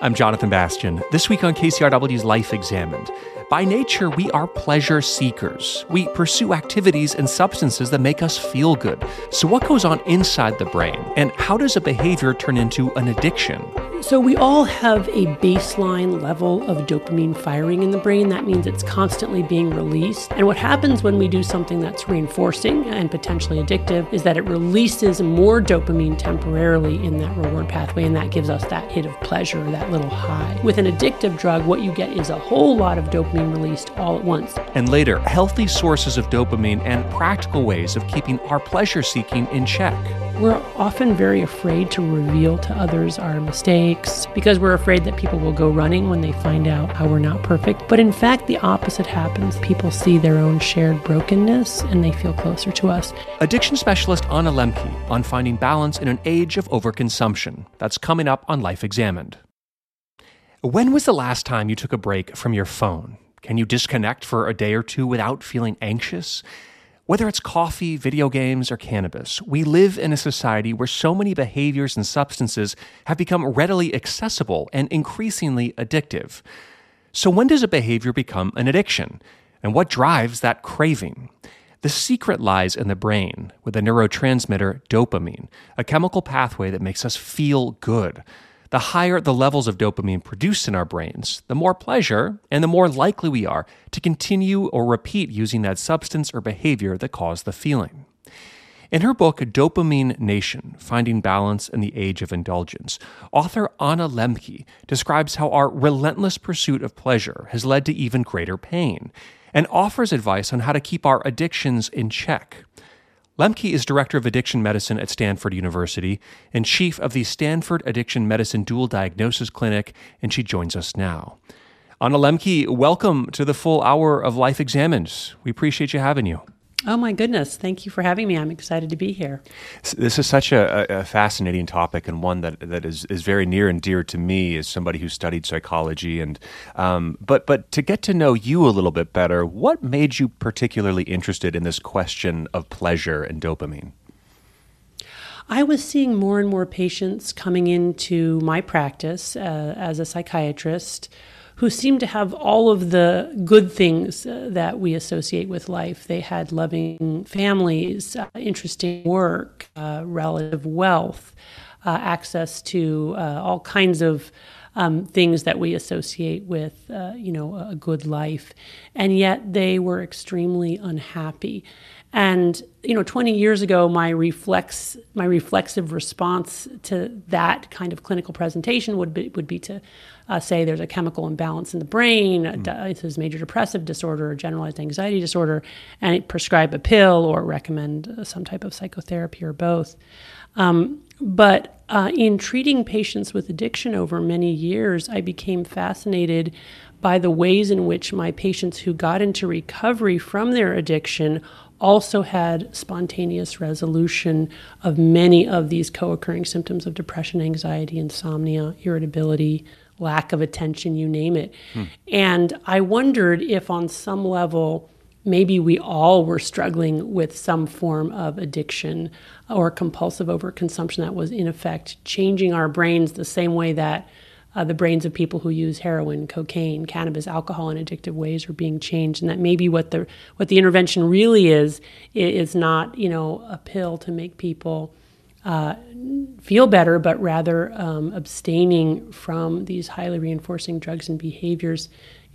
I'm Jonathan Bastian. This week on KCRW's Life Examined. By nature, we are pleasure seekers. We pursue activities and substances that make us feel good. So, what goes on inside the brain? And how does a behavior turn into an addiction? So, we all have a baseline level of dopamine firing in the brain. That means it's constantly being released. And what happens when we do something that's reinforcing and potentially addictive is that it releases more dopamine temporarily in that reward pathway, and that gives us that hit of pleasure, that little high. With an addictive drug, what you get is a whole lot of dopamine released all at once. And later, healthy sources of dopamine and practical ways of keeping our pleasure seeking in check. We're often very afraid to reveal to others our mistakes because we're afraid that people will go running when they find out how we're not perfect. But in fact, the opposite happens. People see their own shared brokenness and they feel closer to us. Addiction specialist Anna Lembke on finding balance in an age of overconsumption. That's coming up on Life Examined. When was the last time you took a break from your phone? Can you disconnect for a day or two without feeling anxious? Whether it's coffee, video games, or cannabis, we live in a society where so many behaviors and substances have become readily accessible and increasingly addictive. So, when does a behavior become an addiction? And what drives that craving? The secret lies in the brain with the neurotransmitter dopamine, a chemical pathway that makes us feel good. The higher the levels of dopamine produced in our brains, the more pleasure and the more likely we are to continue or repeat using that substance or behavior that caused the feeling. In her book, Dopamine Nation Finding Balance in the Age of Indulgence, author Anna Lembke describes how our relentless pursuit of pleasure has led to even greater pain and offers advice on how to keep our addictions in check. Lembke is director of addiction medicine at Stanford University and chief of the Stanford Addiction Medicine Dual Diagnosis Clinic, and she joins us now. Anna Lembke, welcome to the full hour of Life Examined. We appreciate you having you. Oh my goodness! Thank you for having me. I'm excited to be here. This is such a, a, fascinating topic and one that that is, is very near and dear to me as somebody who studied psychology. And um, but but to get to know you a little bit better, what made you particularly interested in this question of pleasure and dopamine? I was seeing more and more patients coming into my practice uh, as a psychiatrist who seemed to have all of the good things uh, that we associate with life. They had loving families, uh, interesting work, uh, relative wealth, uh, access to all kinds of um, things that we associate with, you know, a good life, and yet they were extremely unhappy. And you know, 20 years ago, my reflex, my reflexive response to that kind of clinical presentation would be would be to uh, say there's a chemical imbalance in the brain, mm. this is major depressive disorder or generalized anxiety disorder, and prescribe a pill or recommend uh, some type of psychotherapy or both. Um, but uh, in treating patients with addiction over many years, I became fascinated by the ways in which my patients who got into recovery from their addiction also had spontaneous resolution of many of these co occurring symptoms of depression, anxiety, insomnia, irritability, lack of attention, you name it. Hmm. And I wondered if, on some level, maybe we all were struggling with some form of addiction or compulsive overconsumption that was, in effect, changing our brains the same way that uh, the brains of people who use heroin, cocaine, cannabis, alcohol in addictive ways are being changed, and that maybe what the what the intervention really is is not you know a pill to make people uh, feel better, but rather um, abstaining from these highly reinforcing drugs and behaviors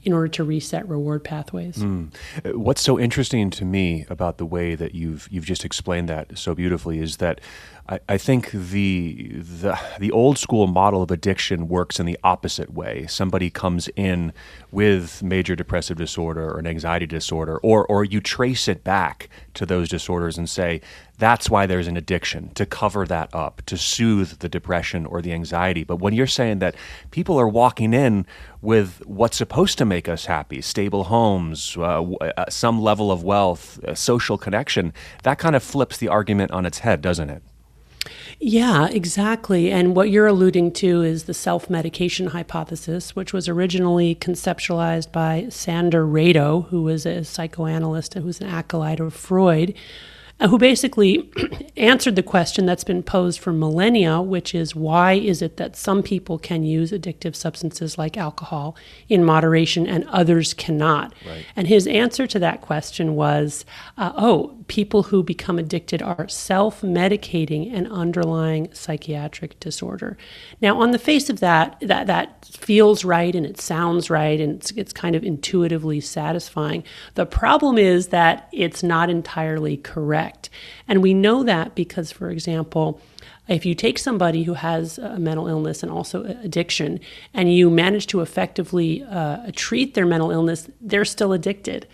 in order to reset reward pathways. Mm. What's so interesting to me about the way that you've you've just explained that so beautifully is that I, I think the, the the old school model of addiction works in the opposite way. Somebody comes in with major depressive disorder or an anxiety disorder, or or you trace it back to those disorders and say that's why there's an addiction to cover that up, to soothe the depression or the anxiety. But when you're saying that people are walking in with what's supposed to make us happy, stable homes, uh, uh some level of wealth, social connection, that kind of flips the argument on its head, doesn't it? Yeah, exactly. And what you're alluding to is the self medication hypothesis, which was originally conceptualized by Sandor Rado, who was a psychoanalyst and who was an acolyte of Freud. Uh, who basically answered the question that's been posed for millennia, which is why is it that some people can use addictive substances like alcohol in moderation and others cannot? Right. And his answer to that question was uh, oh, people who become addicted are self medicating an underlying psychiatric disorder. Now, on the face of that, that, that feels right and it sounds right and it's, it's kind of intuitively satisfying. The problem is that it's not entirely correct. And we know that because, for example, if you take somebody who has a mental illness and also addiction and you manage to effectively uh, treat their mental illness, they're still addicted.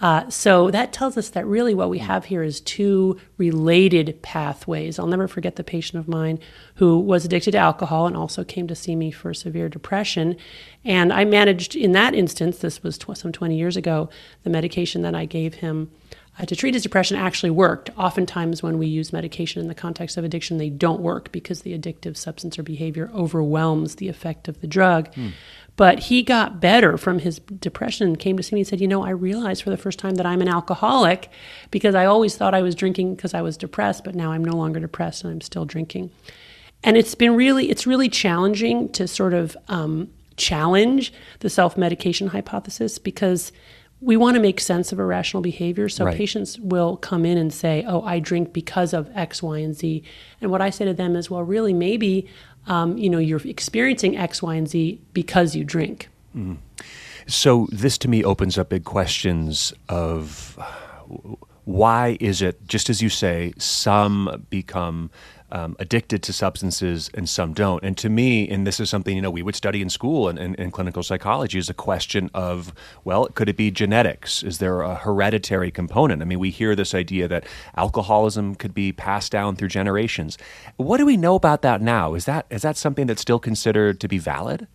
Uh, so that tells us that really what we have here is two related pathways. I'll never forget the patient of mine who was addicted to alcohol and also came to see me for severe depression. And I managed, in that instance, this was tw- some 20 years ago, the medication that I gave him uh, to treat his depression actually worked. Oftentimes, when we use medication in the context of addiction, they don't work because the addictive substance or behavior overwhelms the effect of the drug. Mm. But he got better from his depression and came to see me and said, You know, I realized for the first time that I'm an alcoholic because I always thought I was drinking because I was depressed, but now I'm no longer depressed and I'm still drinking. And it's been really, it's really challenging to sort of um, challenge the self medication hypothesis because we want to make sense of irrational behavior. So right. patients will come in and say, Oh, I drink because of X, Y, and Z. And what I say to them is, Well, really, maybe um, you know, you're experiencing X, Y, and Z because you drink. Mm. So this to me opens up big questions of why is it, just as you say, some become um, addicted to substances and some don't. And to me, and this is something you know we would study in school and in clinical psychology, is a question of well, could it be genetics? Is there a hereditary component? I mean, we hear this idea that alcoholism could be passed down through generations. What do we know about that now? Is that is that something that's still considered to be valid?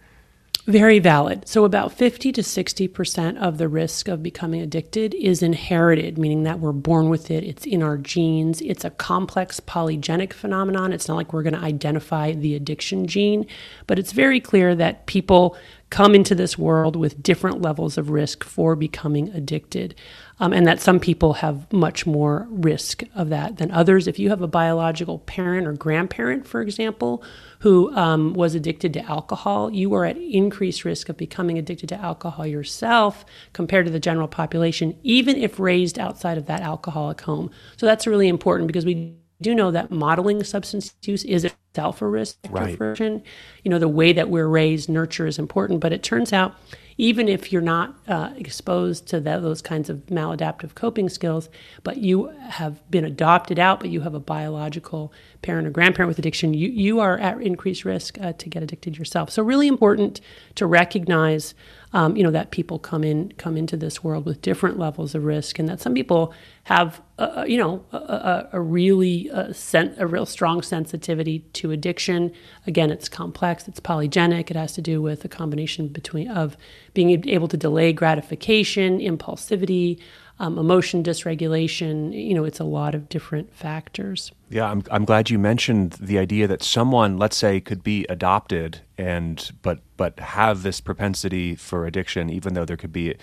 Very valid. So, about 50 to 60% of the risk of becoming addicted is inherited, meaning that we're born with it, it's in our genes. It's a complex polygenic phenomenon. It's not like we're going to identify the addiction gene, but it's very clear that people come into this world with different levels of risk for becoming addicted um, and that some people have much more risk of that than others. If you have a biological parent or grandparent, for example, who um, was addicted to alcohol, you are at increased risk of becoming addicted to alcohol yourself compared to the general population, even if raised outside of that alcoholic home. So that's really important because we do know that modeling substance use is itself a risk right. for You know, the way that we're raised, nurture is important, but it turns out even if you're not uh, exposed to that, those kinds of maladaptive coping skills, but you have been adopted out, but you have a biological parent or grandparent with addiction, you, you are at increased risk uh, to get addicted yourself. So really important to recognize um, you know that people come in come into this world with different levels of risk, and that some people have uh, you know a, a, a really uh, sen- a real strong sensitivity to addiction. Again, it's complex, it's polygenic. It has to do with a combination between of being able to delay gratification, impulsivity, um, emotion dysregulation. You know, it's a lot of different factors. Yeah, I'm, I'm glad you mentioned the idea that someone, let's say, could be adopted and but but have this propensity for addiction, even though there could be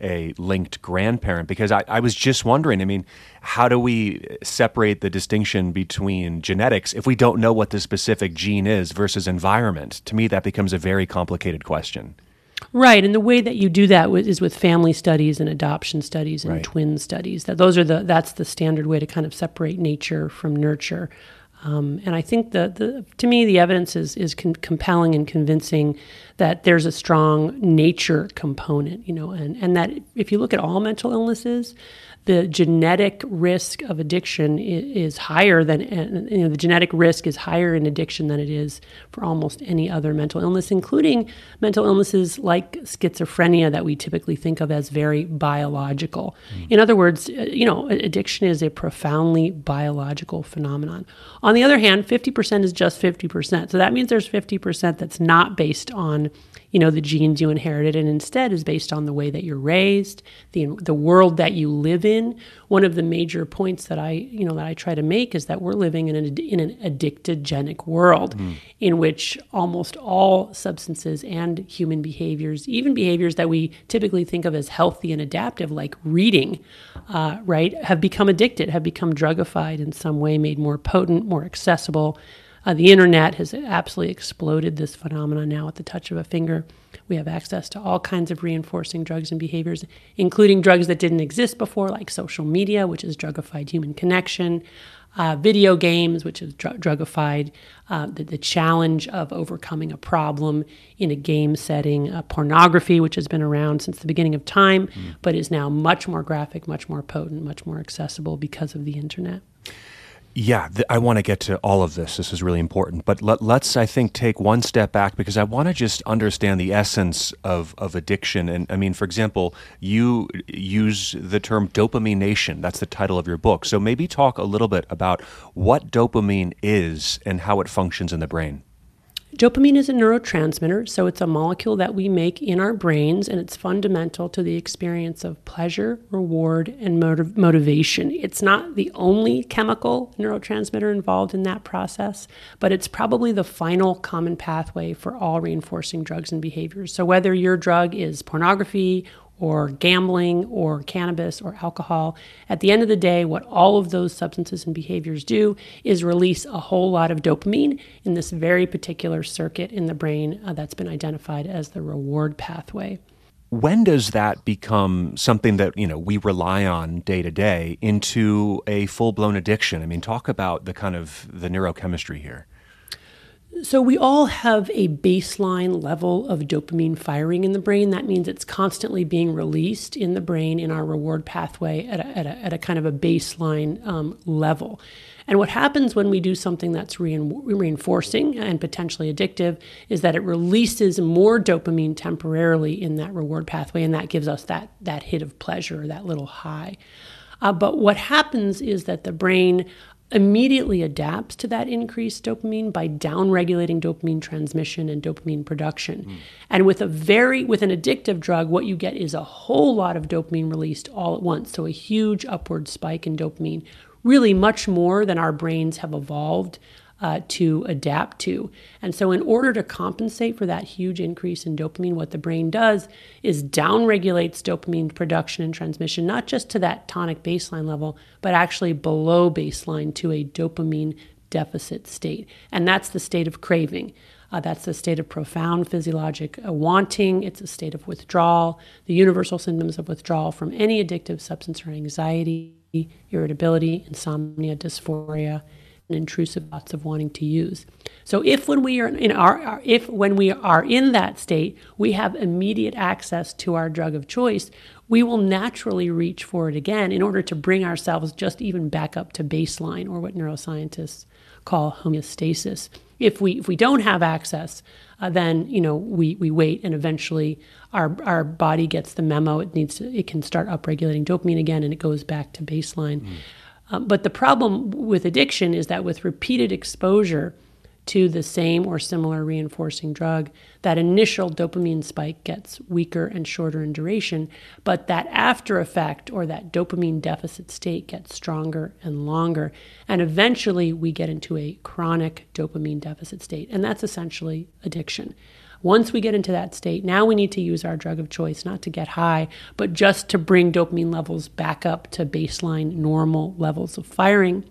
a linked grandparent. Because I, I was just wondering, I mean, how do we separate the distinction between genetics if we don't know what the specific gene is versus environment? To me, that becomes a very complicated question. Right, and the way that you do that is with family studies and adoption studies and right. twin studies. That those are the that's the standard way to kind of separate nature from nurture. Um, and I think the, the to me the evidence is is con- compelling and convincing that there's a strong nature component, you know, and and that if you look at all mental illnesses, the genetic risk of addiction is higher than you know the genetic risk is higher in addiction than it is for almost any other mental illness including mental illnesses like schizophrenia that we typically think of as very biological. Mm. in other words uh, you know addiction is a profoundly biological phenomenon. On the other hand 50% is just 50% so that means there's 50% that's not based on you know, the genes you inherited, and instead is based on the way that you're raised, the the world that you live in. One of the major points that I, you know, that I try to make is that we're living in an in an addictogenic world, mm. in which almost all substances and human behaviors, even behaviors that we typically think of as healthy and adaptive, like reading, uh, right, have become addicted, have become drugified in some way, made more potent, more accessible. Uh, the internet has absolutely exploded this phenomenon now at the touch of a finger. We have access to all kinds of reinforcing drugs and behaviors, including drugs that didn't exist before, like social media, which is drugified human connection, uh, video games, which is dr- drugified, uh, the, the, challenge of overcoming a problem in a game setting, uh, pornography, which has been around since the beginning of time, mm. but is now much more graphic, much more potent, much more accessible because of the internet. Yeah, th- I want to get to all of this. This is really important. But let, us I think, take one step back because I want to just understand the essence of, of addiction. And I mean, for example, you use the term dopamine nation. That's the title of your book. So maybe talk a little bit about what dopamine is and how it functions in the brain. Dopamine is a neurotransmitter, so it's a molecule that we make in our brains, and it's fundamental to the experience of pleasure, reward, and motiv- motivation. It's not the only chemical neurotransmitter involved in that process, but it's probably the final common pathway for all reinforcing drugs and behaviors. So, whether your drug is pornography or gambling or cannabis or alcohol. At the end of the day, what all of those substances and behaviors do is release a whole lot of dopamine in this very particular circuit in the brain uh, that's been identified as the reward pathway. When does that become something that you know we rely on day to day into a full blown addiction? I mean, talk about the kind of the neurochemistry here. So, we all have a baseline level of dopamine firing in the brain. That means it's constantly being released in the brain in our reward pathway at a, at a, at a kind of a baseline um, level. And what happens when we do something that's reinforcing and potentially addictive is that it releases more dopamine temporarily in that reward pathway, and that gives us that, that hit of pleasure, that little high. Uh, but what happens is that the brain immediately adapts to that increased dopamine by downregulating dopamine transmission and dopamine production. Mm. And with a very with an addictive drug what you get is a whole lot of dopamine released all at once. So a huge upward spike in dopamine, really much more than our brains have evolved uh, to adapt to. And so, in order to compensate for that huge increase in dopamine, what the brain does is downregulates dopamine production and transmission, not just to that tonic baseline level, but actually below baseline to a dopamine deficit state. And that's the state of craving. Uh, that's the state of profound physiologic uh, wanting. It's a state of withdrawal, the universal symptoms of withdrawal from any addictive substance or anxiety, irritability, insomnia, dysphoria, intrusive thoughts of wanting to use. So if when we are in our if when we are in that state, we have immediate access to our drug of choice, we will naturally reach for it again in order to bring ourselves just even back up to baseline or what neuroscientists call homeostasis. If we if we don't have access, uh, then you know we we wait and eventually our our body gets the memo. It needs to it can start upregulating dopamine again and it goes back to baseline. Mm. Um, but the problem with addiction is that with repeated exposure to the same or similar reinforcing drug, that initial dopamine spike gets weaker and shorter in duration, but that after effect or that dopamine deficit state gets stronger and longer. And eventually we get into a chronic dopamine deficit state. And that's essentially addiction. Once we get into that state, now we need to use our drug of choice, not to get high, but just to bring dopamine levels back up to baseline normal levels of firing.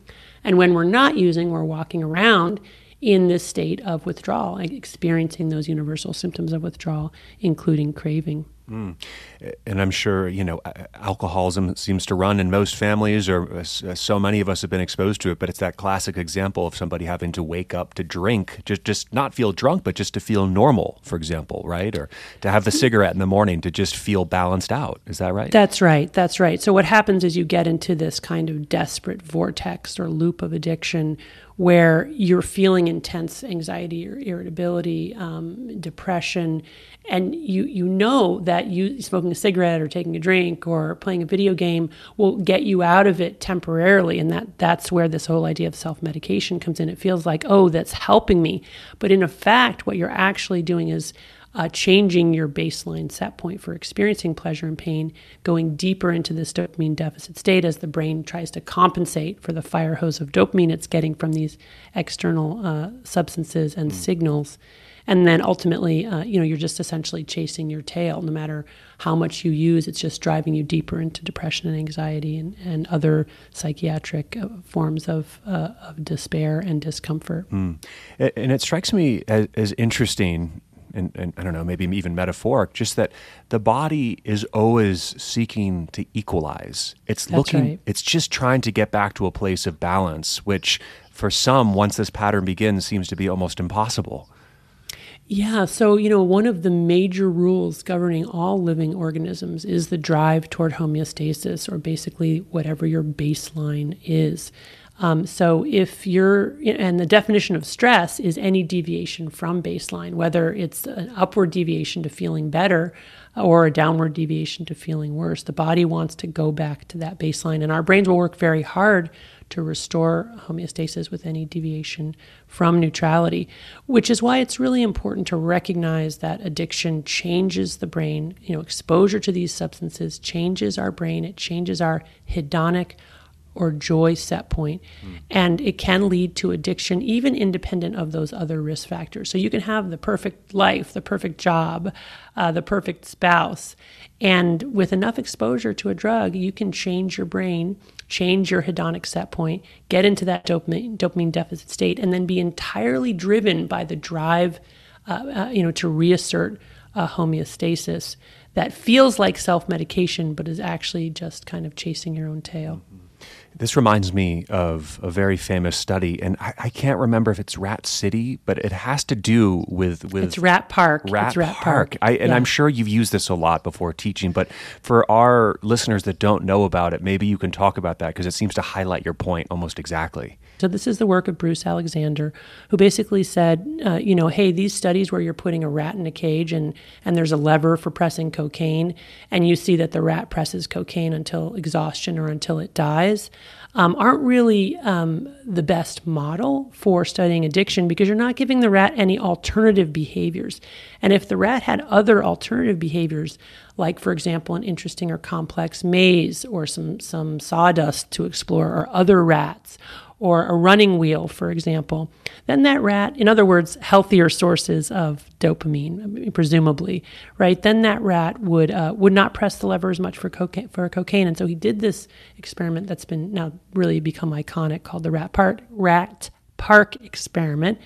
And when we're not using, we're walking around in this state of withdrawal, experiencing those universal symptoms of withdrawal, including craving. Mm. And I'm sure, you know, alcoholism seems to run in most families, or uh, uh, so many of us have been exposed to it, but it's that classic example of somebody having to wake up to drink, just, just not feel drunk, but just to feel normal, for example, right? Or to have the cigarette in the morning to just feel balanced out. Is that right? That's right. That's right. So what happens is you get into this kind of desperate vortex or loop of addiction where you're feeling intense anxiety or irritability, um, depression, and you you know that you smoking a cigarette or taking a drink or playing a video game will get you out of it temporarily, and that that's where this whole idea of self medication comes in. It feels like oh that's helping me, but in fact, what you're actually doing is uh, changing your baseline set point for experiencing pleasure and pain, going deeper into this dopamine deficit state as the brain tries to compensate for the fire hose of dopamine it's getting from these external uh, substances and mm. signals. And then ultimately, uh, you know, you're just essentially chasing your tail. No matter how much you use, it's just driving you deeper into depression and anxiety and, and other psychiatric uh, forms of, uh, of despair and discomfort. Mm. And it strikes me as, as interesting and, and, I don't know, maybe even metaphoric, just that the body is always seeking to equalize. It's That's looking, right. it's just trying to get back to a place of balance, which for some, once this pattern begins, seems to be almost impossible. Yeah, so you know, one of the major rules governing all living organisms is the drive toward homeostasis, or basically whatever your baseline is. Um, so if you're, and the definition of stress is any deviation from baseline, whether it's an upward deviation to feeling better or a downward deviation to feeling worse. The body wants to go back to that baseline, and our brains will work very hard to restore homeostasis with any deviation from neutrality, which is why it's really important to recognize that addiction changes the brain. You know, exposure to these substances changes our brain, it changes our hedonic or joy set point. Mm. And it can lead to addiction, even independent of those other risk factors. So you can have the perfect life, the perfect job, uh, the perfect spouse. And with enough exposure to a drug, you can change your brain, change your hedonic set point, get into that dopamine, dopamine deficit state, and then be entirely driven by the drive, uh, uh, you know, to reassert homeostasis that feels like self medication, but is actually just kind of chasing your own tail. Mm-hmm. This reminds me of a very famous study, and I, I, can't remember if it's Rat City, but it has to do with with it's Rat Park. Rat, it's Rat Park. Park. I, and yeah. I'm sure you've used this a lot before teaching, but for our listeners that don't know about it, maybe you can talk about that because it seems to highlight your point almost exactly. So this is the work of Bruce Alexander, who basically said, uh, you know, hey, these studies where you're putting a rat in a cage and and there's a lever for pressing cocaine, and you see that the rat presses cocaine until exhaustion or until it dies um, aren't really um, the best model for studying addiction because you're not giving the rat any alternative behaviors. And if the rat had other alternative behaviors, like for example an interesting or complex maze or some some sawdust to explore, or other rats, or a running wheel, for example, then that rat, in other words, healthier sources of dopamine, presumably, right? Then that rat would uh, would not press the lever as much for cocaine for cocaine, and so he did this experiment that's been now really become iconic called the rat rat park experiment,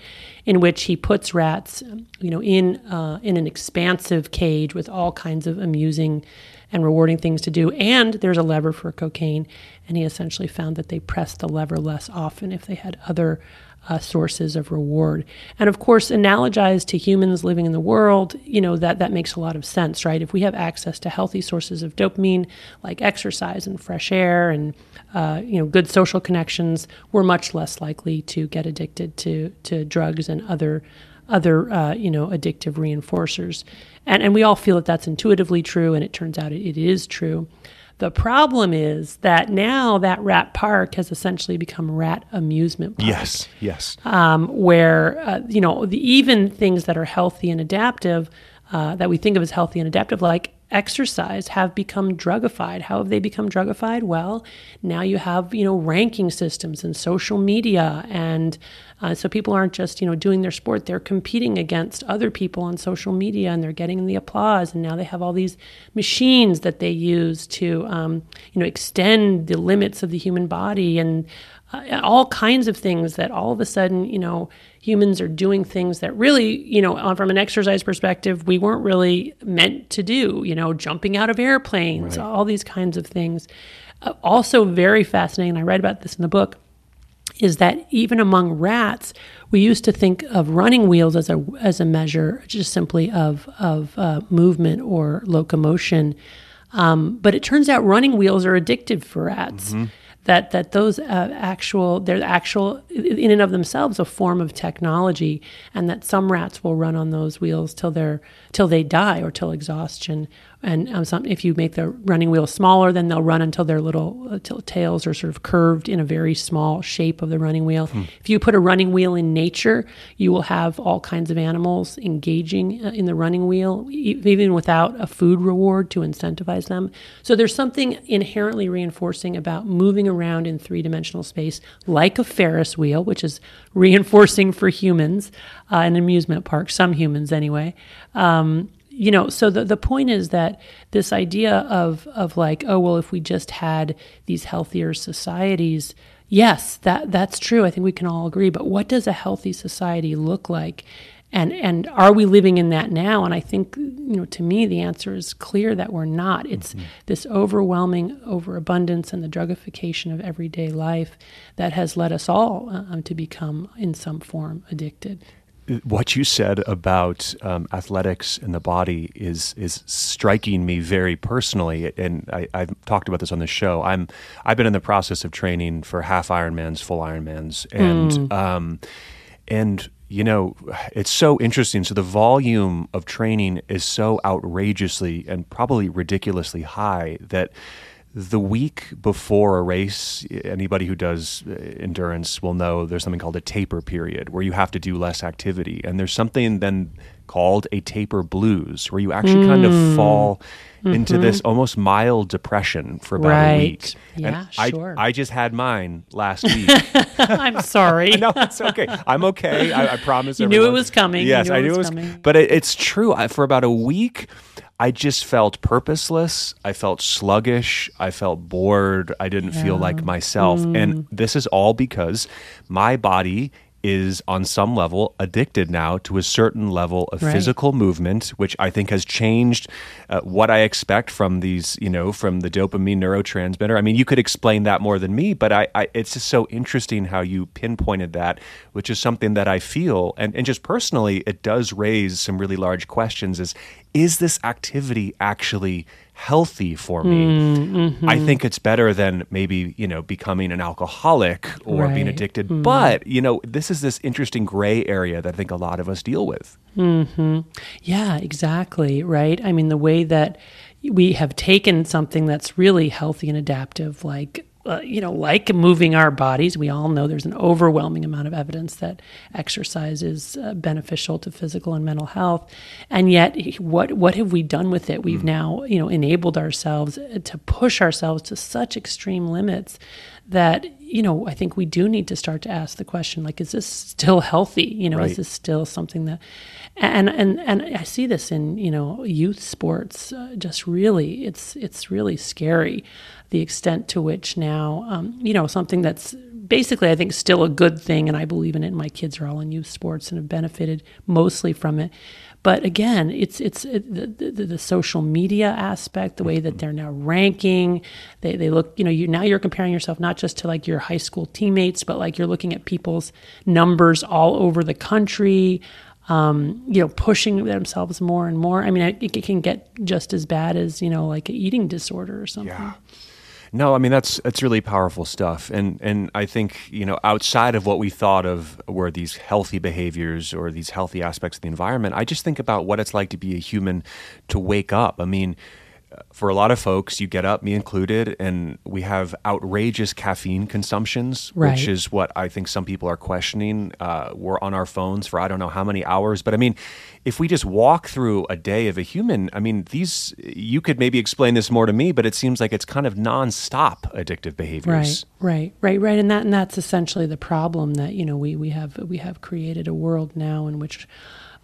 in which he puts rats, you know, in uh, in an expansive cage with all kinds of amusing and rewarding things to do. And there's a lever for cocaine. And he essentially found that they pressed the lever less often if they had other uh, sources of reward. And of course, analogized to humans living in the world, you know, that, that makes a lot of sense, right? If we have access to healthy sources of dopamine, like exercise and fresh air and, uh, you know, good social connections, we're much less likely to get addicted to, to drugs and other other uh, you know addictive reinforcers and and we all feel that that's intuitively true and it turns out it, it is true the problem is that now that rat park has essentially become rat amusement park. Yes, yes. Um, where uh, you know the, even things that are healthy and adaptive uh, that we think of as healthy and adaptive, like exercise have become drugified. How have they become drugified? Well, now you have you know ranking systems and social media, and uh, so people aren't just you know doing their sport; they're competing against other people on social media, and they're getting the applause. And now they have all these machines that they use to um, you know extend the limits of the human body and uh, all kinds of things that all of a sudden you know humans are doing things that really, you know, from an exercise perspective, we weren't really meant to do, you know, jumping out of airplanes, right. all these kinds of things. Uh, also, very fascinating, and I write about this in the book, is that even among rats, we used to think of running wheels as a, as a measure just simply of, of uh, movement or locomotion. Um, but it turns out running wheels are addictive for rats. Mm-hmm that that those uh, actual they're actual in and of themselves a form of technology, and that some rats will run on those wheels till they're till they die or till exhaustion. And um, some, if you make the running wheel smaller, then they'll run until their little uh, tails are sort of curved in a very small shape of the running wheel. Hmm. If you put a running wheel in nature, you will have all kinds of animals engaging uh, in the running wheel, e- even without a food reward to incentivize them. So there's something inherently reinforcing about moving around in three dimensional space, like a Ferris wheel, which is reinforcing for humans, uh, an amusement park, some humans anyway. Um, you know, so the, the point is that this idea of of like, oh well, if we just had these healthier societies, yes, that that's true. I think we can all agree. But what does a healthy society look like? And and are we living in that now? And I think you know, to me, the answer is clear that we're not. It's mm-hmm. this overwhelming overabundance and the drugification of everyday life that has led us all um, to become, in some form, addicted what you said about um, athletics and the body is is striking me very personally, and I, have talked about this on the show. I'm I've been in the process of training for half Ironmans, full Ironmans, and mm. um, and you know it's so interesting. So the volume of training is so outrageously and probably ridiculously high that the week before a race, anybody who does uh, endurance will know there's something called a taper period where you have to do less activity. And there's something then called a taper blues where you actually mm. kind of hmm. fall mm-hmm. into this almost mild depression for about right. a week. Yeah, and sure. I, I just had mine last week. I'm sorry. no, it's okay. I'm okay. I, I promise. You everyone. knew it was coming. Yes, knew I knew it was. coming. But it, it's true. I, for about a week, I just felt purposeless. I felt sluggish. I felt bored. I didn't yeah. feel like myself. Mm. And this is all because my body is on some level addicted now to a certain level of right. physical movement, which I think has changed uh, what I expect from these, you know, from the dopamine neurotransmitter. I mean, you could explain that more than me, but I, I, it's just so interesting how you pinpointed that, which is something that I feel, and, and just personally, it does raise some really large questions: is is this activity actually healthy for me. Mm, mm-hmm. I think it's better than maybe, you know, becoming an alcoholic or right. being addicted. Mm. But, you know, this is this interesting gray area that I think a lot of us deal with. Mm-hmm. Yeah, exactly. Right. I mean, the way that we have taken something that's really healthy and adaptive, like uh, you know, like moving our bodies, we all know there's an overwhelming amount of evidence that exercise is uh, beneficial to physical and mental health. And yet, what what have we done with it? We've mm. now, you know, enabled ourselves uh, to push ourselves to such extreme limits that you know I think we do need to start to ask the question like is this still healthy you know right. is this still something that and and and I see this in you know youth sports uh, just really it's it's really scary the extent to which now, um, you know, something that's basically, I think, still a good thing, and I believe in it. And my kids are all in youth sports and have benefited mostly from it. But again, it's it's it, the, the, the, social media aspect, the way that they're now ranking. They, they look, you know, you now you're comparing yourself not just to like your high school teammates, but like you're looking at people's numbers all over the country. Um, you know, pushing themselves more and more. I mean, it, it, can get just as bad as you know, like an eating disorder or something. Yeah. No, I mean that's that's really powerful stuff, and and I think you know outside of what we thought of were these healthy behaviors or these healthy aspects of the environment, I just think about what it's like to be a human, to wake up. I mean, for a lot of folks, you get up, me included, and we have outrageous caffeine consumptions, right. which is what I think some people are questioning. Uh, we're on our phones for I don't know how many hours, but I mean, if we just walk through a day of a human, I mean, these you could maybe explain this more to me, but it seems like it's kind of nonstop addictive behaviors. Right, right, right, right, and that and that's essentially the problem that you know we we have we have created a world now in which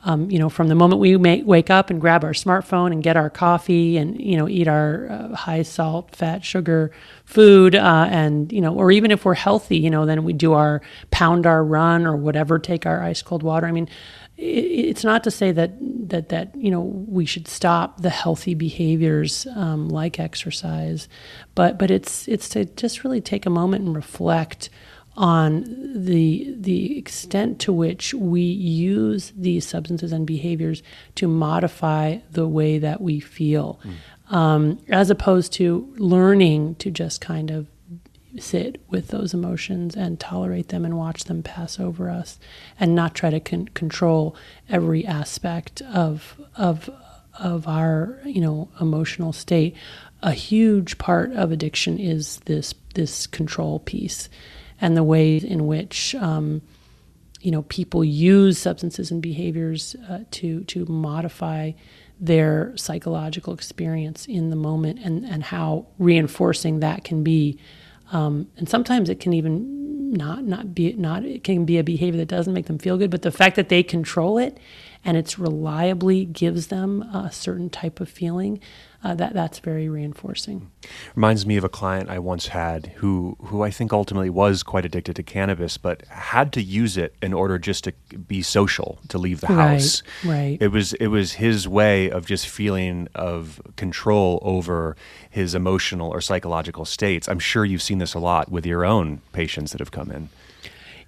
um, you know, from the moment we wake up and grab our smartphone and get our coffee and you know eat our uh, high salt, fat, sugar food, uh, and you know, or even if we're healthy, you know, then we do our pound our run or whatever, take our ice cold water. I mean, it, it's not to say that that that you know we should stop the healthy behaviors um, like exercise, but but it's it's to just really take a moment and reflect on the the extent to which we use these substances and behaviors to modify the way that we feel, mm. um, as opposed to learning to just kind of sit with those emotions and tolerate them and watch them pass over us and not try to con- control every aspect of of of our you know emotional state a huge part of addiction is this this control piece and the ways in which um, you know people use substances and behaviors uh, to to modify their psychological experience in the moment and and how reinforcing that can be. Um, and sometimes it can even not not be not it can be a behavior that doesn't make them feel good but the fact that they control it and it's reliably gives them a certain type of feeling uh, that that's very reinforcing. Reminds me of a client I once had who who I think ultimately was quite addicted to cannabis, but had to use it in order just to be social, to leave the house. Right. right. It was it was his way of just feeling of control over his emotional or psychological states. I'm sure you've seen this a lot with your own patients that have come in.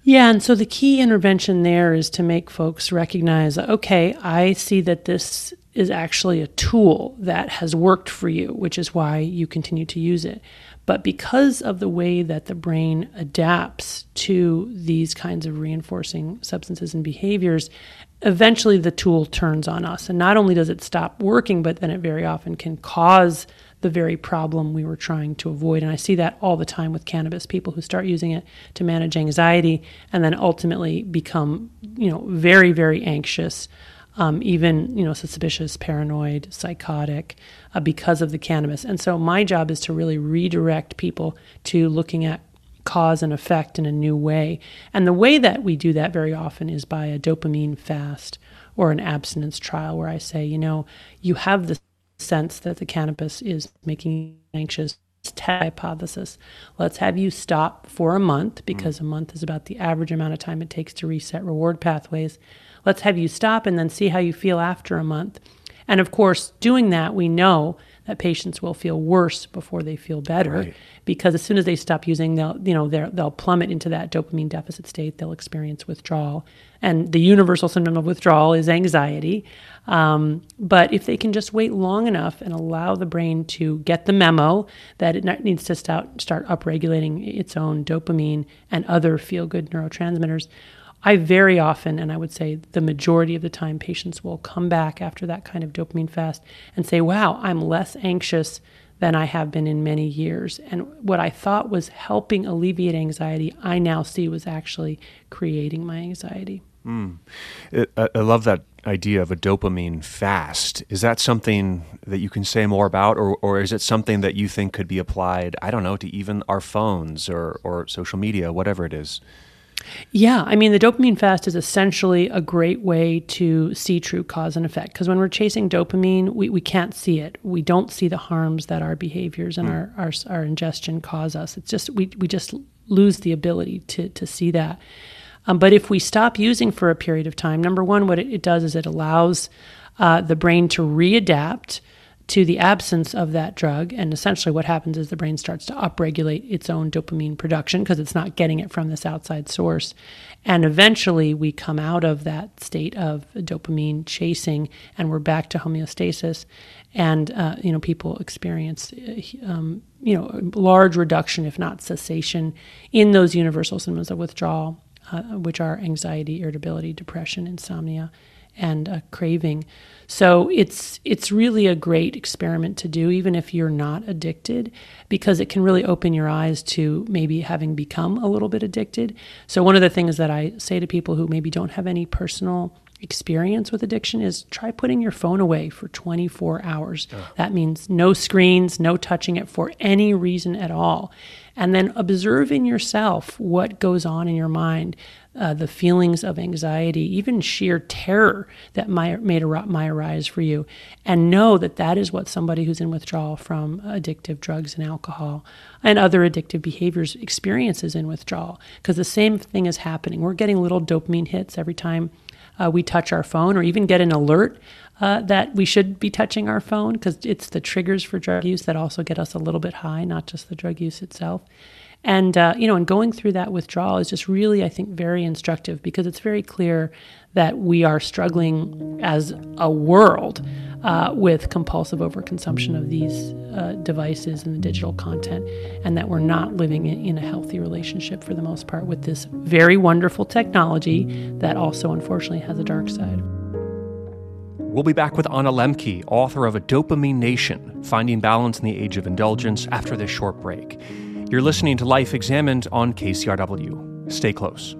Yeah, and so the key intervention there is to make folks recognize okay, I see that this is actually a tool that has worked for you, which is why you continue to use it. But because of the way that the brain adapts to these kinds of reinforcing substances and behaviors, eventually the tool turns on us. And not only does it stop working, but then it very often can cause the very problem we were trying to avoid. And I see that all the time with cannabis people who start using it to manage anxiety and then ultimately become, you know, very, very anxious. Um, even you know suspicious, paranoid, psychotic, uh, because of the cannabis. And so my job is to really redirect people to looking at cause and effect in a new way. And the way that we do that very often is by a dopamine fast or an abstinence trial, where I say, you know, you have this sense that the cannabis is making anxious hypothesis. Let's have you stop for a month because mm. a month is about the average amount of time it takes to reset reward pathways. Let's have you stop and then see how you feel after a month. And of course, doing that, we know that patients will feel worse before they feel better right. because as soon as they stop using, they'll you know they'll plummet into that dopamine deficit state. They'll experience withdrawal, and the universal symptom of withdrawal is anxiety. Um, but if they can just wait long enough and allow the brain to get the memo that it needs to start, start upregulating its own dopamine and other feel good neurotransmitters, I very often, and I would say the majority of the time, patients will come back after that kind of dopamine fast and say, Wow, I'm less anxious than I have been in many years. And what I thought was helping alleviate anxiety, I now see was actually creating my anxiety. Mm. It, I love that idea of a dopamine fast. Is that something that you can say more about, or, or is it something that you think could be applied, I don't know, to even our phones or, or social media, whatever it is? Yeah, I mean, the dopamine fast is essentially a great way to see true cause and effect because when we're chasing dopamine, we, we can't see it. We don't see the harms that our behaviors and mm. our, our, our ingestion cause us. It's just, we, we just lose the ability to, to see that. Um, but if we stop using for a period of time, number one, what it, it does is it allows uh, the brain to readapt to the absence of that drug. And essentially, what happens is the brain starts to upregulate its own dopamine production because it's not getting it from this outside source. And eventually, we come out of that state of dopamine chasing and we're back to homeostasis. And, uh, you know, people experience, uh, um, you know, large reduction, if not cessation, in those universal symptoms of withdrawal uh, which are anxiety, irritability, depression, insomnia, and a craving. So it's it's really a great experiment to do, even if you're not addicted, because it can really open your eyes to maybe having become a little bit addicted. So one of the things that I say to people who maybe don't have any personal experience with addiction is try putting your phone away for 24 hours. That means no screens, no touching it for any reason at all. And then observe in yourself what goes on in your mind, uh, the feelings of anxiety, even sheer terror that might, may, might arise for you. And know that that is what somebody who's in withdrawal from addictive drugs and alcohol and other addictive behaviors experiences in withdrawal. Because the same thing is happening. We're getting little dopamine hits every time uh, we touch our phone or even get an alert uh, that we should be touching our phone because it's the triggers for drug use that also get us a little bit high, not just the drug use itself. And, uh, you know, and going through that withdrawal is just really, I think, very instructive because it's very clear that we are struggling as a world uh, with compulsive overconsumption of these uh, devices and the digital content, and that we're not living in a healthy relationship for the most part with this very wonderful technology that also, unfortunately, has a dark side. We'll be back with Anna Lembke, author of A Dopamine Nation Finding Balance in the Age of Indulgence, after this short break. You're listening to Life Examined on KCRW. Stay close.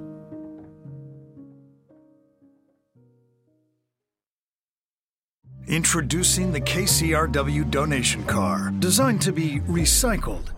Introducing the KCRW donation car, designed to be recycled.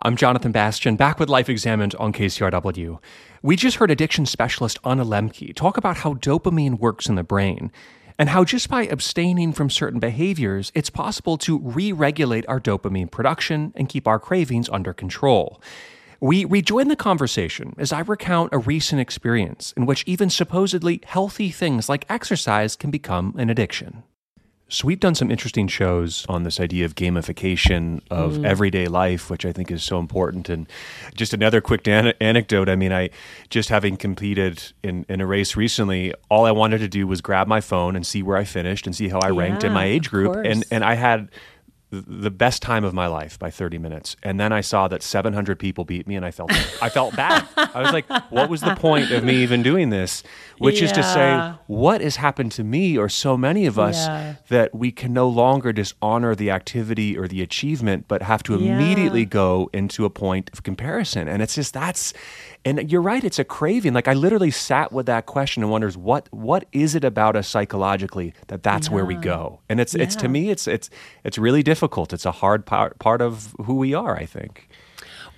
I'm Jonathan Bastian, back with Life Examined on KCRW. We just heard addiction specialist Anna Lembke talk about how dopamine works in the brain and how just by abstaining from certain behaviors, it's possible to re regulate our dopamine production and keep our cravings under control. We rejoin the conversation as I recount a recent experience in which even supposedly healthy things like exercise can become an addiction. So we've done some interesting shows on this idea of gamification of mm. everyday life, which I think is so important. And just another quick an- anecdote. I mean, I just having competed in, in a race recently, all I wanted to do was grab my phone and see where I finished and see how I yeah, ranked in my age group. And and I had the best time of my life by 30 minutes and then i saw that 700 people beat me and i felt i felt bad i was like what was the point of me even doing this which yeah. is to say what has happened to me or so many of us yeah. that we can no longer just honor the activity or the achievement but have to yeah. immediately go into a point of comparison and it's just that's and you're right it's a craving like i literally sat with that question and wonders what what is it about us psychologically that that's yeah. where we go and it's yeah. it's to me it's it's it's really difficult it's a hard part part of who we are i think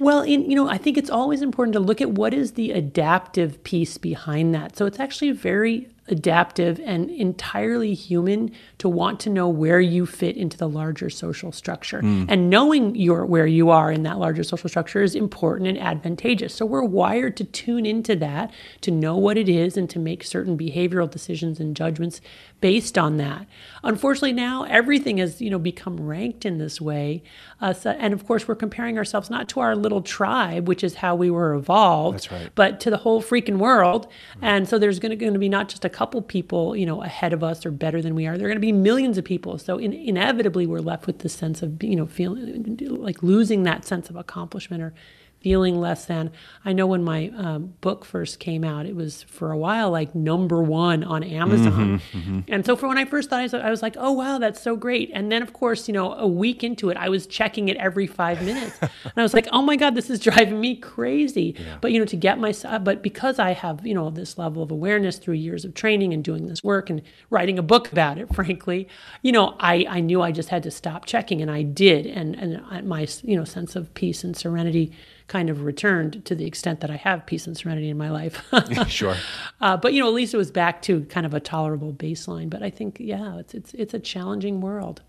well, in, you know, I think it's always important to look at what is the adaptive piece behind that. So it's actually very adaptive and entirely human to want to know where you fit into the larger social structure. Mm. And knowing your where you are in that larger social structure is important and advantageous. So we're wired to tune into that, to know what it is and to make certain behavioral decisions and judgments based on that. Unfortunately now everything has, you know, become ranked in this way. Uh, so, and of course we're comparing ourselves not to our little tribe, which is how we were evolved, right. but to the whole freaking world. Mm. And so there's going to be not just a couple people, you know, ahead of us or better than we are. There are going to be millions of people. So in, inevitably, we're left with the sense of, you know, feeling like losing that sense of accomplishment or feeling less than. I know when my um, book first came out, it was for a while like number one on Amazon. Mm-hmm, mm-hmm. And so for when I first thought, I was like, oh, wow, that's so great. And then, of course, you know, a week into it, I was checking it every five minutes. and I was like, oh my God, this is driving me crazy. Yeah. But, you know, to get myself, but because I have, you know, this level of awareness through years of training and doing this work and writing a book about it, frankly, you know, I, I knew I just had to stop checking and I did. And, and my, you know, sense of peace and serenity kind of returned to the extent that I have peace and serenity in my life. sure. Uh, but you know, at least it was back to kind of a tolerable baseline. But I think, yeah, it's it's it's a challenging world.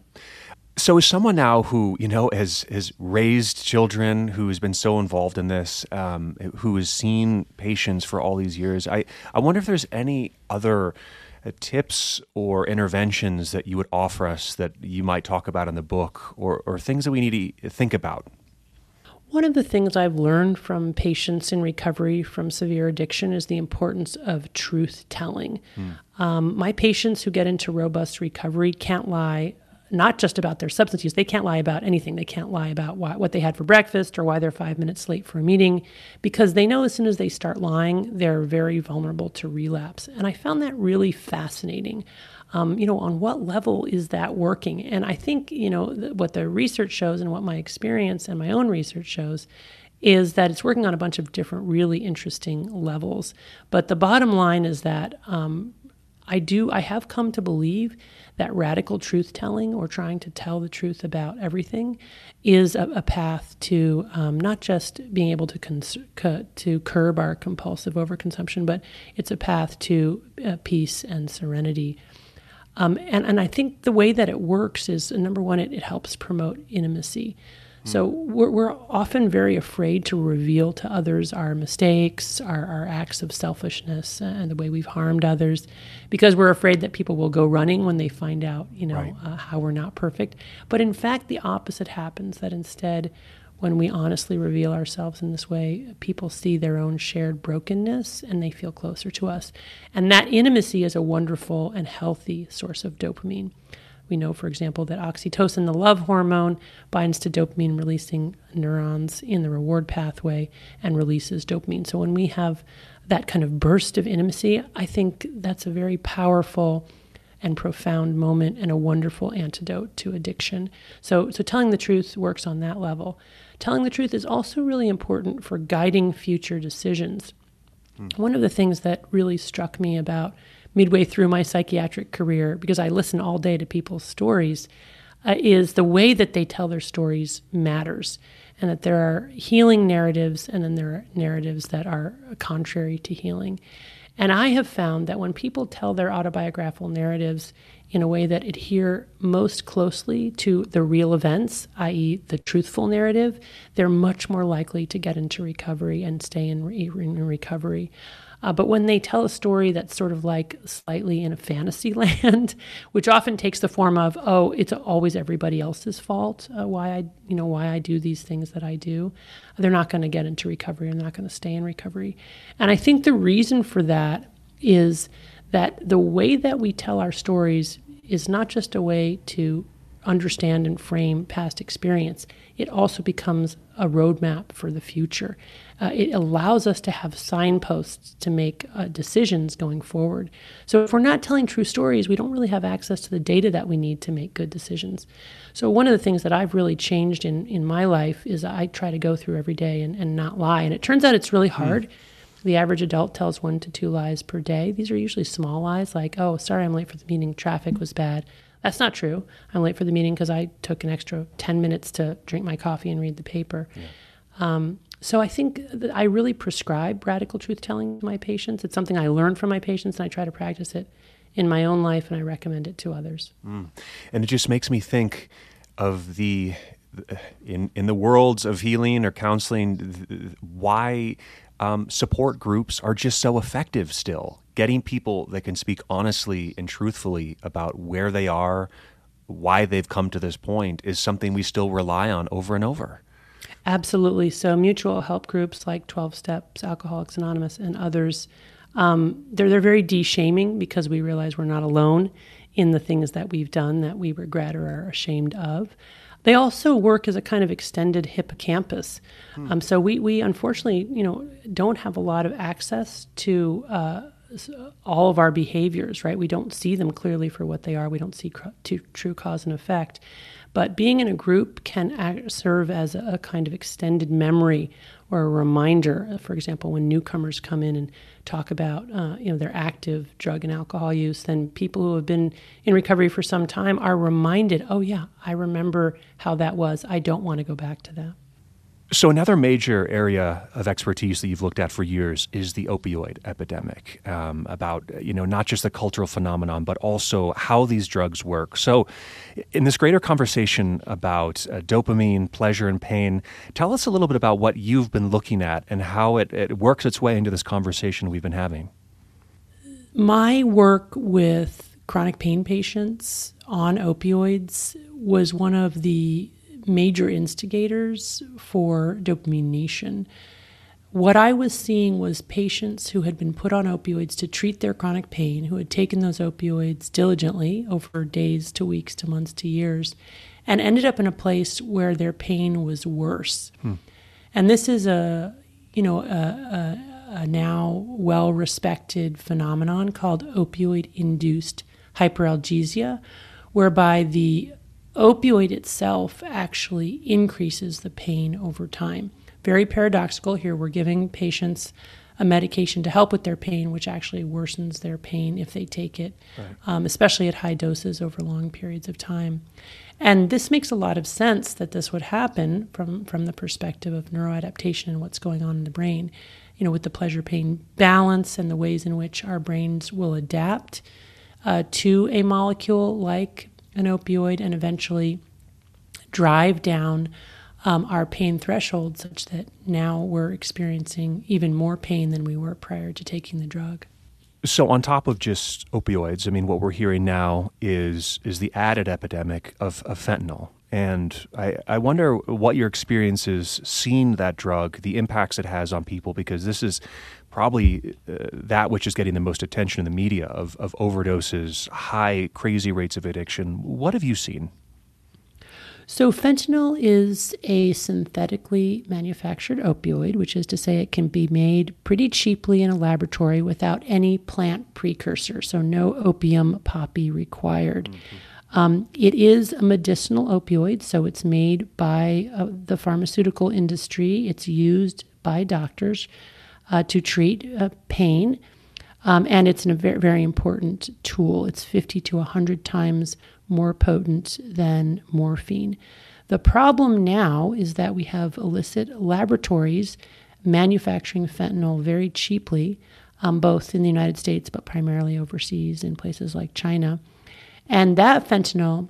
So, as someone now who you know has has raised children, who has been so involved in this, um, who has seen patients for all these years, I I wonder if there's any other uh, tips or interventions that you would offer us that you might talk about in the book, or or things that we need to think about one of the things I've learned from patients in recovery from severe addiction is the importance of truth telling. Mm. Um, my patients who get into robust recovery can't lie not just about their substance use. They can't lie about anything. They can't lie about why, what they had for breakfast or why they're five minutes late for a meeting because they know as soon as they start lying, they're very vulnerable to relapse. And I found that really fascinating. Um, you know, on what level is that working? And I think, you know, th- what the research shows and what my experience and my own research shows is that it's working on a bunch of different really interesting levels. But the bottom line is that um, I do, I have come to believe that radical truth telling or trying to tell the truth about everything is a, a path to um, not just being able to cons- to curb our compulsive overconsumption, but it's a path to uh, peace and serenity. Um, and, and I think the way that it works is number one, it, it helps promote intimacy. So we're, we're often very afraid to reveal to others our mistakes, our, our acts of selfishness, uh, and the way we've harmed others, because we're afraid that people will go running when they find out, you know, right. uh, how we're not perfect. But in fact, the opposite happens. That instead, when we honestly reveal ourselves in this way, people see their own shared brokenness and they feel closer to us. And that intimacy is a wonderful and healthy source of dopamine. We know, for example, that oxytocin, the love hormone, binds to dopamine releasing neurons in the reward pathway and releases dopamine. So when we have that kind of burst of intimacy, I think that's a very powerful and profound moment and a wonderful antidote to addiction. So, so telling the truth works on that level. Telling the truth is also really important for guiding future decisions. Mm. One of the things that really struck me about midway through my psychiatric career, because I listen all day to people's stories, uh, is the way that they tell their stories matters. And that there are healing narratives, and then there are narratives that are contrary to healing. And I have found that when people tell their autobiographical narratives in a way that adhere most closely to the real events, i.e., the truthful narrative, they're much more likely to get into recovery and stay in, re- in recovery. Uh, but when they tell a story that's sort of like slightly in a fantasy land, which often takes the form of, oh, it's always everybody else's fault uh, why I, you know, why I do these things that I do, they're not going to get into recovery. They're not going to stay in recovery. And I think the reason for that is that the way that we tell our stories is not just a way to understand and frame past experience, it also becomes a roadmap for the future. Uh, it allows us to have signposts to make uh, decisions going forward. So, if we're not telling true stories, we don't really have access to the data that we need to make good decisions. So, one of the things that I've really changed in, in my life is I try to go through every day and, and not lie. And it turns out it's really hmm. hard. Mm. The average adult tells one to two lies per day. These are usually small lies, like, oh, sorry, I'm late for the meeting, traffic was bad. That's not true. I'm late for the meeting because I took an extra 10 minutes to drink my coffee and read the paper. Yeah. Um, so I think that I really prescribe radical truth telling to my patients. It's something I learned from my patients, and I try to practice it in my own life, and I recommend it to others. Mm. And it just makes me think of the in in the worlds of healing or counseling, why um, support groups are just so effective still. Getting people that can speak honestly and truthfully about where they are, why they've come to this point, is something we still rely on over and over. Absolutely. So, mutual help groups like 12 Steps, Alcoholics Anonymous, and others, um, they're, they're very de shaming because we realize we're not alone in the things that we've done that we regret or are ashamed of. They also work as a kind of extended hippocampus. Hmm. Um, so we, we unfortunately, you know, don't have a lot of access to uh, all of our behaviors, right? We don't see them clearly for what they are. We don't see cr- true cause and effect. But being in a group can act, serve as a, a kind of extended memory or a reminder. For example, when newcomers come in and talk about uh, you know their active drug and alcohol use, then people who have been in recovery for some time are reminded, oh yeah, I remember how that was. I don't want to go back to that. So, another major area of expertise that you've looked at for years is the opioid epidemic. Um, about you know not just the cultural phenomenon, but also how these drugs work. So, in this greater conversation about uh, dopamine, pleasure, and pain, tell us a little bit about what you've been looking at and how it, it works its way into this conversation we've been having. My work with chronic pain patients on opioids was one of the major instigators for Dopamine Nation. What I was seeing was patients who had been put on opioids to treat their chronic pain, who had taken those opioids diligently over days to weeks to months to years, and ended up in a place where their pain was worse. Hmm. And this is a, you know, a, a, a now well respected phenomenon called opioid induced hyperalgesia, whereby the opioid itself actually increases the pain over time. Very paradoxical here. We're giving patients a medication to help with their pain, which actually worsens their pain if they take it, right. um, especially at high doses over long periods of time. And this makes a lot of sense that this would happen from, from the perspective of neuroadaptation and what's going on in the brain. You know, with the pleasure pain balance and the ways in which our brains will adapt uh, to a molecule like an opioid and eventually drive down um, our pain threshold such that now we're experiencing even more pain than we were prior to taking the drug. So, on top of just opioids, I mean, what we're hearing now is is the added epidemic of, of fentanyl. And I, I wonder what your experience is seeing that drug, the impacts it has on people, because this is probably uh, that which is getting the most attention in the media of, of overdoses, high, crazy rates of addiction. What have you seen? So, fentanyl is a synthetically manufactured opioid, which is to say it can be made pretty cheaply in a laboratory without any plant precursor, so no opium poppy required. Mm-hmm. Um, it is a medicinal opioid, so it's made by uh, the pharmaceutical industry. It's used by doctors uh, to treat uh, pain, um, and it's a very, very important tool. It's 50 to 100 times more potent than morphine. The problem now is that we have illicit laboratories manufacturing fentanyl very cheaply, um, both in the United States but primarily overseas in places like China. And that fentanyl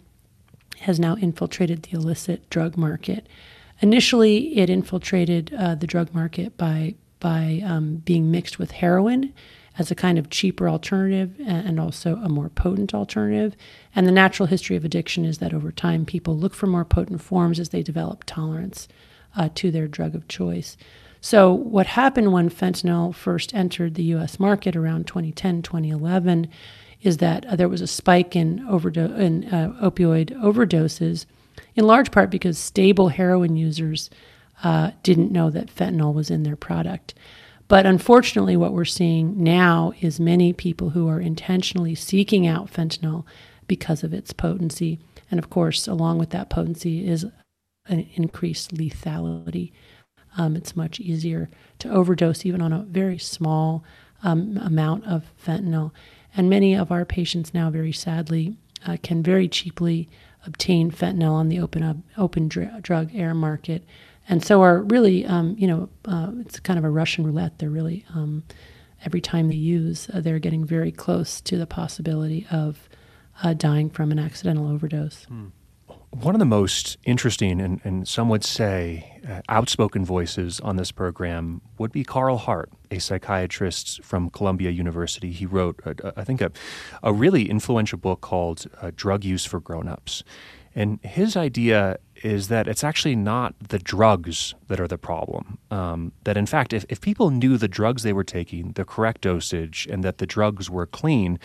has now infiltrated the illicit drug market. Initially, it infiltrated uh, the drug market by by um, being mixed with heroin as a kind of cheaper alternative and also a more potent alternative. And the natural history of addiction is that over time, people look for more potent forms as they develop tolerance uh, to their drug of choice. So, what happened when fentanyl first entered the US market around 2010, 2011 is that uh, there was a spike in, overdo- in uh, opioid overdoses, in large part because stable heroin users uh, didn't know that fentanyl was in their product. But unfortunately, what we're seeing now is many people who are intentionally seeking out fentanyl because of its potency. And of course, along with that potency is an increased lethality. Um, it's much easier to overdose even on a very small um, amount of fentanyl. And many of our patients now, very sadly, uh, can very cheaply obtain fentanyl on the open, uh, open dr- drug air market and so are really, um, you know, uh, it's kind of a Russian roulette. They're really um, every time they use, uh, they're getting very close to the possibility of uh, dying from an accidental overdose. Hmm. One of the most interesting and, and some would say uh, outspoken voices on this program would be Carl Hart, a psychiatrist from Columbia University. He wrote, I think, a, a really influential book called uh, Drug Use for Grown-Ups. And his idea is that it's actually not the drugs that are the problem. Um, that in fact, if, if people knew the drugs they were taking, the correct dosage, and that the drugs were clean,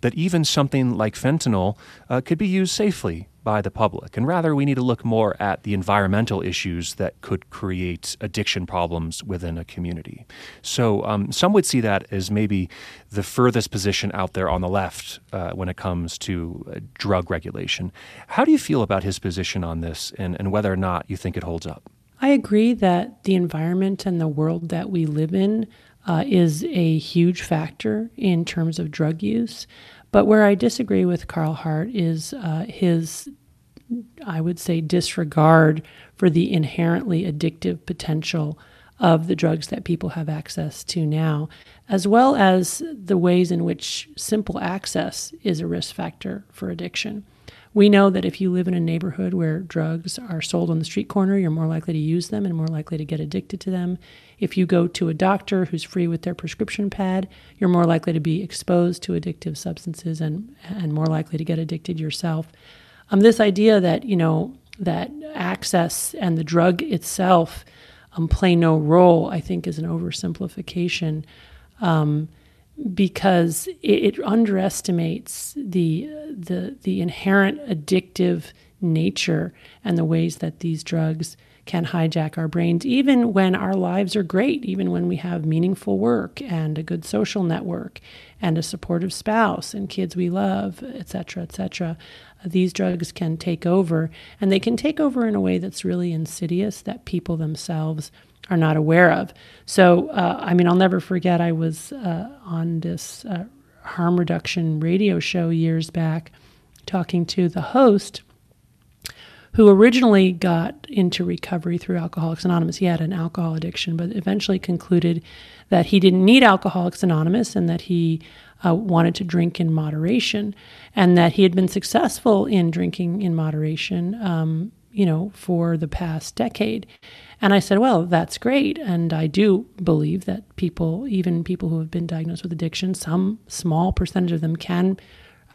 that even something like fentanyl uh, could be used safely by the public. And rather, we need to look more at the environmental issues that could create addiction problems within a community. So, um, some would see that as maybe the furthest position out there on the left uh, when it comes to uh, drug regulation. How do you feel about his position on this and, and whether or not you think it holds up? I agree that the environment and the world that we live in uh, is a huge factor in terms of drug use. But where I disagree with Carl Hart is uh, his, I would say, disregard for the inherently addictive potential of the drugs that people have access to now, as well as the ways in which simple access is a risk factor for addiction. We know that if you live in a neighborhood where drugs are sold on the street corner, you're more likely to use them and more likely to get addicted to them. If you go to a doctor who's free with their prescription pad, you're more likely to be exposed to addictive substances and, and more likely to get addicted yourself. Um, this idea that, you know, that access and the drug itself um, play no role, I think, is an oversimplification. Um, because it, it, underestimates the, the the inherent addictive nature and the ways that these drugs can hijack our brains, even when our lives are great, even when we have meaningful work and a good social network and a supportive spouse and kids we love, et cetera, et cetera. These drugs can take over, and they can take over in a way that's really insidious that people themselves are not aware of. So, uh, I mean, I'll never forget. I was uh, on this uh, harm reduction radio show years back, talking to the host, who originally got into recovery through Alcoholics Anonymous. He had an alcohol addiction, but eventually concluded that he didn't need Alcoholics Anonymous and that he uh, wanted to drink in moderation, and that he had been successful in drinking in moderation, um, you know, for the past decade. And I said, well, that's great. And I do believe that people, even people who have been diagnosed with addiction, some small percentage of them can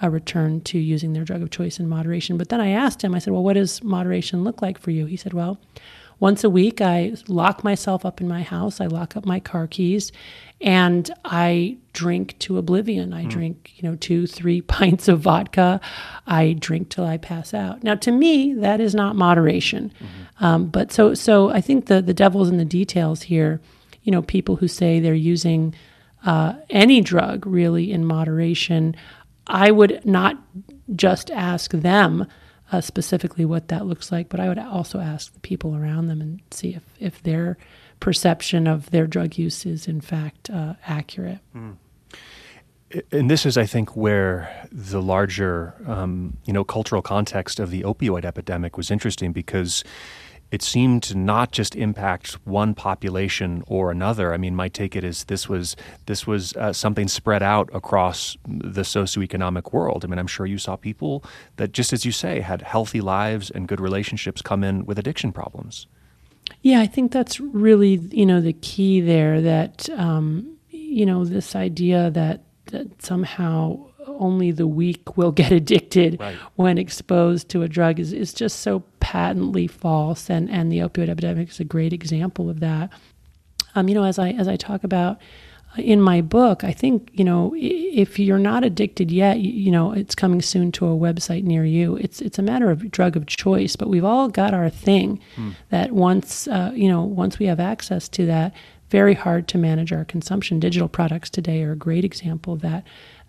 uh, return to using their drug of choice in moderation. But then I asked him, I said, well, what does moderation look like for you? He said, well, once a week, I lock myself up in my house, I lock up my car keys, and I drink to oblivion. I mm. drink, you know, two, three pints of vodka. I drink till I pass out. Now, to me, that is not moderation. Mm-hmm. Um, but so, so I think the the devil's in the details here. You know, people who say they're using uh, any drug really in moderation. I would not just ask them uh, specifically what that looks like, but I would also ask the people around them and see if if they're perception of their drug use is in fact uh, accurate. Mm. And this is, I think, where the larger, um, you know, cultural context of the opioid epidemic was interesting because it seemed to not just impact one population or another. I mean, my take it is this was this was uh, something spread out across the socioeconomic world. I mean, I'm sure you saw people that, just as you say, had healthy lives and good relationships come in with addiction problems. Yeah, I think that's really you know the key there. That um, you know this idea that that somehow only the weak will get addicted right. when exposed to a drug is, is just so patently false and and the opioid epidemic is a great example of that um, you know as i as i talk about in my book, I think, you know, if you're not addicted yet, you know, it's coming soon to a website near you. It's it's a matter of drug of choice, but we've all got our thing mm. that once, uh, you know, once we have access to that, very hard to manage our consumption. Digital products today are a great example of that.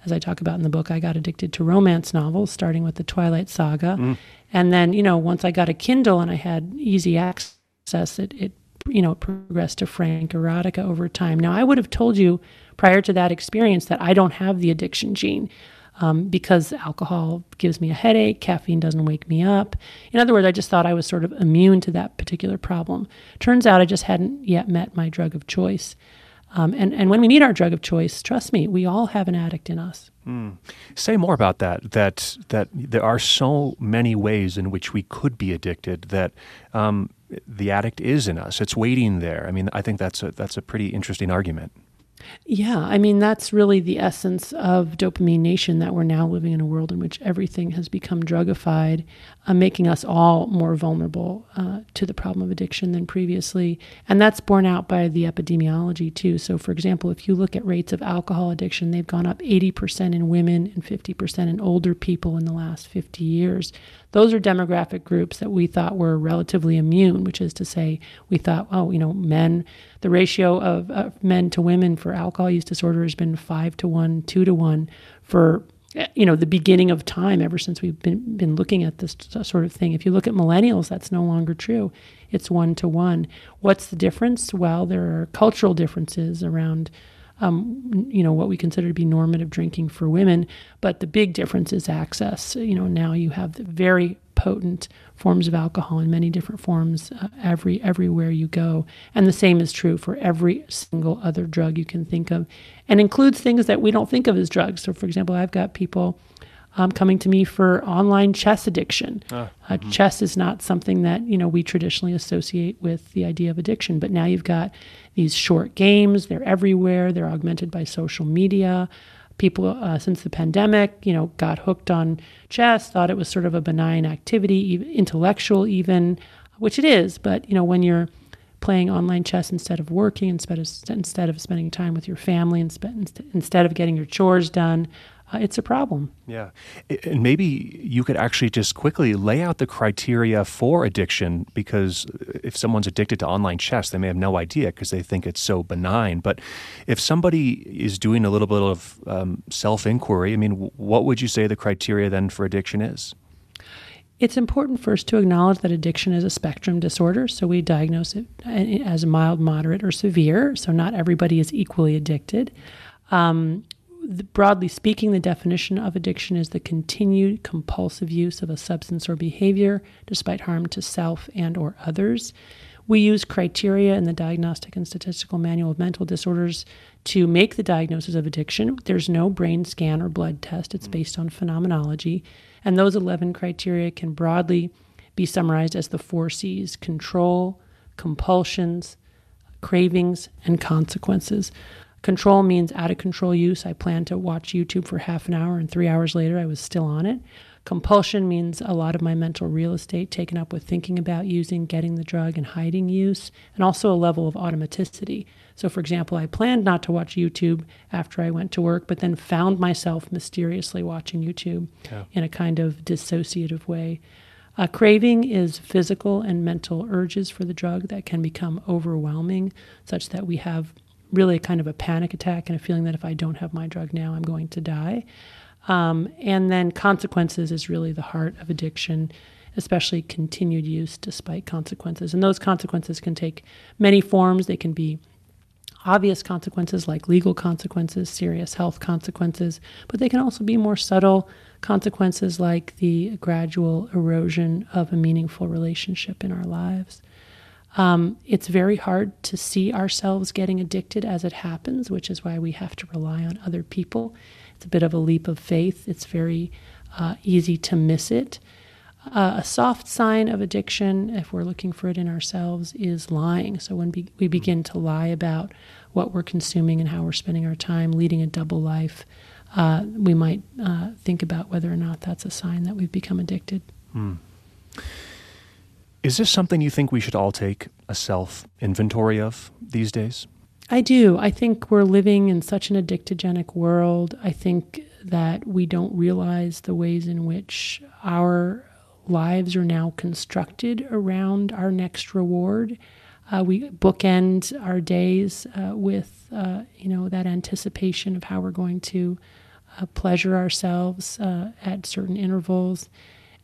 As I talk about in the book, I got addicted to romance novels, starting with the Twilight Saga. Mm. And then, you know, once I got a Kindle and I had easy access, it, it you know, progressed to frank erotica over time. Now, I would have told you prior to that experience that I don't have the addiction gene um, because alcohol gives me a headache, caffeine doesn't wake me up. In other words, I just thought I was sort of immune to that particular problem. Turns out I just hadn't yet met my drug of choice. Um, and, and when we need our drug of choice, trust me, we all have an addict in us. Mm. Say more about that. That that there are so many ways in which we could be addicted. That um, the addict is in us. It's waiting there. I mean, I think that's a that's a pretty interesting argument. Yeah, I mean, that's really the essence of Dopamine Nation that we're now living in a world in which everything has become drugified, uh, making us all more vulnerable uh, to the problem of addiction than previously. And that's borne out by the epidemiology, too. So, for example, if you look at rates of alcohol addiction, they've gone up 80% in women and 50% in older people in the last 50 years. Those are demographic groups that we thought were relatively immune, which is to say, we thought, oh, you know, men, the ratio of, men to women for alcohol use disorder has been five to one, two to one for you know the beginning of time ever since we've been been looking at this sort of thing. If you look at millennials that's no longer true. It's one to one. What's the difference? Well there are cultural differences around um, you know, what we consider to be normative drinking for women. But the big difference is access. You know, now you have very potent forms of alcohol in many different forms uh, every everywhere you go, and the same is true for every single other drug you can think of, and includes things that we don't think of as drugs. So, for example, I've got people um, coming to me for online chess addiction. Uh, uh, mm-hmm. Chess is not something that you know we traditionally associate with the idea of addiction, but now you've got these short games. They're everywhere. They're augmented by social media. People uh, since the pandemic, you know, got hooked on chess, thought it was sort of a benign activity, intellectual even, which it is. But you know, when you're playing online chess instead of working, instead of instead of spending time with your family, instead of getting your chores done, uh, it's a problem. Yeah. And maybe you could actually just quickly lay out the criteria for addiction because if someone's addicted to online chess, they may have no idea because they think it's so benign. But if somebody is doing a little bit of um, self inquiry, I mean, what would you say the criteria then for addiction is? It's important first to acknowledge that addiction is a spectrum disorder. So we diagnose it as mild, moderate, or severe. So not everybody is equally addicted. Um, broadly speaking, the definition of addiction is the continued compulsive use of a substance or behavior despite harm to self and or others. We use criteria in the Diagnostic and Statistical Manual of Mental Disorders to make the diagnosis of addiction. There's no brain scan or blood test, it's mm. based on phenomenology. And those 11 criteria can broadly be summarized as the four C's control, compulsions, cravings, and consequences. Control means out of control use. I planned to watch YouTube for half an hour, and three hours later, I was still on it. Compulsion means a lot of my mental real estate taken up with thinking about using, getting the drug, and hiding use, and also a level of automaticity. So, for example, I planned not to watch YouTube after I went to work, but then found myself mysteriously watching YouTube yeah. in a kind of dissociative way. A craving is physical and mental urges for the drug that can become overwhelming, such that we have really kind of a panic attack and a feeling that if I don't have my drug now, I'm going to die. Um, and then consequences is really the heart of addiction, especially continued use despite consequences. And those consequences can take many forms. They can be obvious consequences like legal consequences, serious health consequences, but they can also be more subtle consequences like the gradual erosion of a meaningful relationship in our lives. Um, it's very hard to see ourselves getting addicted as it happens, which is why we have to rely on other people. It's a bit of a leap of faith. It's very uh, easy to miss it. Uh, a soft sign of addiction, if we're looking for it in ourselves, is lying. So when be- we begin to lie about what we're consuming and how we're spending our time, leading a double life, uh, we might uh, think about whether or not that's a sign that we've become addicted. Hmm. Is this something you think we should all take a self inventory of these days? I do. I think we're living in such an addictogenic world. I think that we don't realize the ways in which our lives are now constructed around our next reward. Uh, we bookend our days uh, with, uh, you know, that anticipation of how we're going to uh, pleasure ourselves uh, at certain intervals,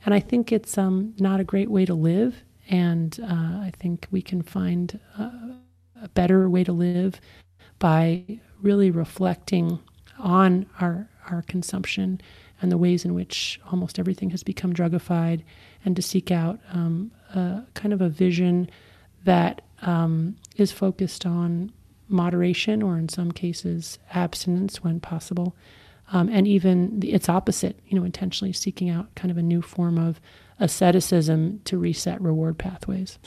and I think it's um, not a great way to live. And uh, I think we can find uh, a better way to live by really reflecting on our, our consumption and the ways in which almost everything has become drugified, and to seek out um, a, kind of a vision that um, is focused on moderation or in some cases abstinence when possible um, and even its opposite you know intentionally seeking out kind of a new form of asceticism to reset reward pathways.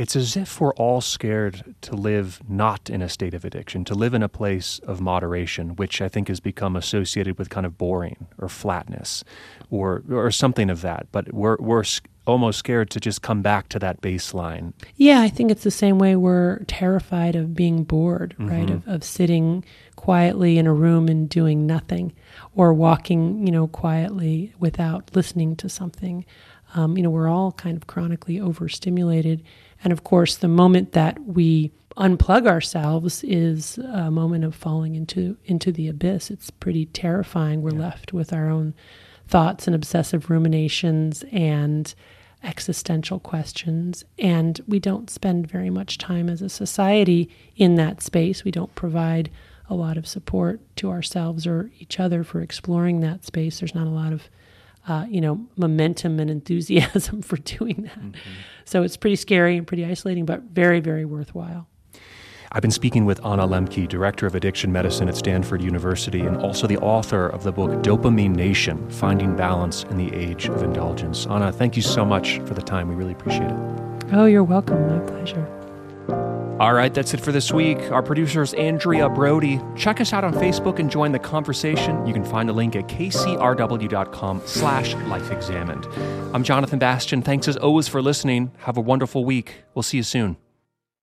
It's as if we're all scared to live not in a state of addiction, to live in a place of moderation, which I think has become associated with kind of boring or flatness or, or something of that. But we're, we're almost scared to just come back to that baseline. Yeah, I think it's the same way we're terrified of being bored, mm-hmm. right? Of, of sitting quietly in a room and doing nothing or walking, you know, quietly without listening to something. Um, you know, we're all kind of chronically overstimulated. And of course, the moment that we unplug ourselves is a moment of falling into into the abyss. It's pretty terrifying. We're yeah. left with our own thoughts and obsessive ruminations and existential questions. And we don't spend very much time as a society in that space. We don't provide a lot of support to ourselves or each other for exploring that space. There's not a lot of uh, you know, momentum and enthusiasm for doing that. Mm-hmm. So it's pretty scary and pretty isolating, but very, very worthwhile. I've been speaking with Anna Lembke, Director of Addiction Medicine at Stanford University, and also the author of the book Dopamine Nation Finding Balance in the Age of Indulgence. Anna, thank you so much for the time. We really appreciate it. Oh, you're welcome. My pleasure. All right, that's it for this week. Our producer is Andrea Brody. Check us out on Facebook and join the conversation. You can find a link at kcrw.com slash lifeexamined. I'm Jonathan Bastian. Thanks as always for listening. Have a wonderful week. We'll see you soon.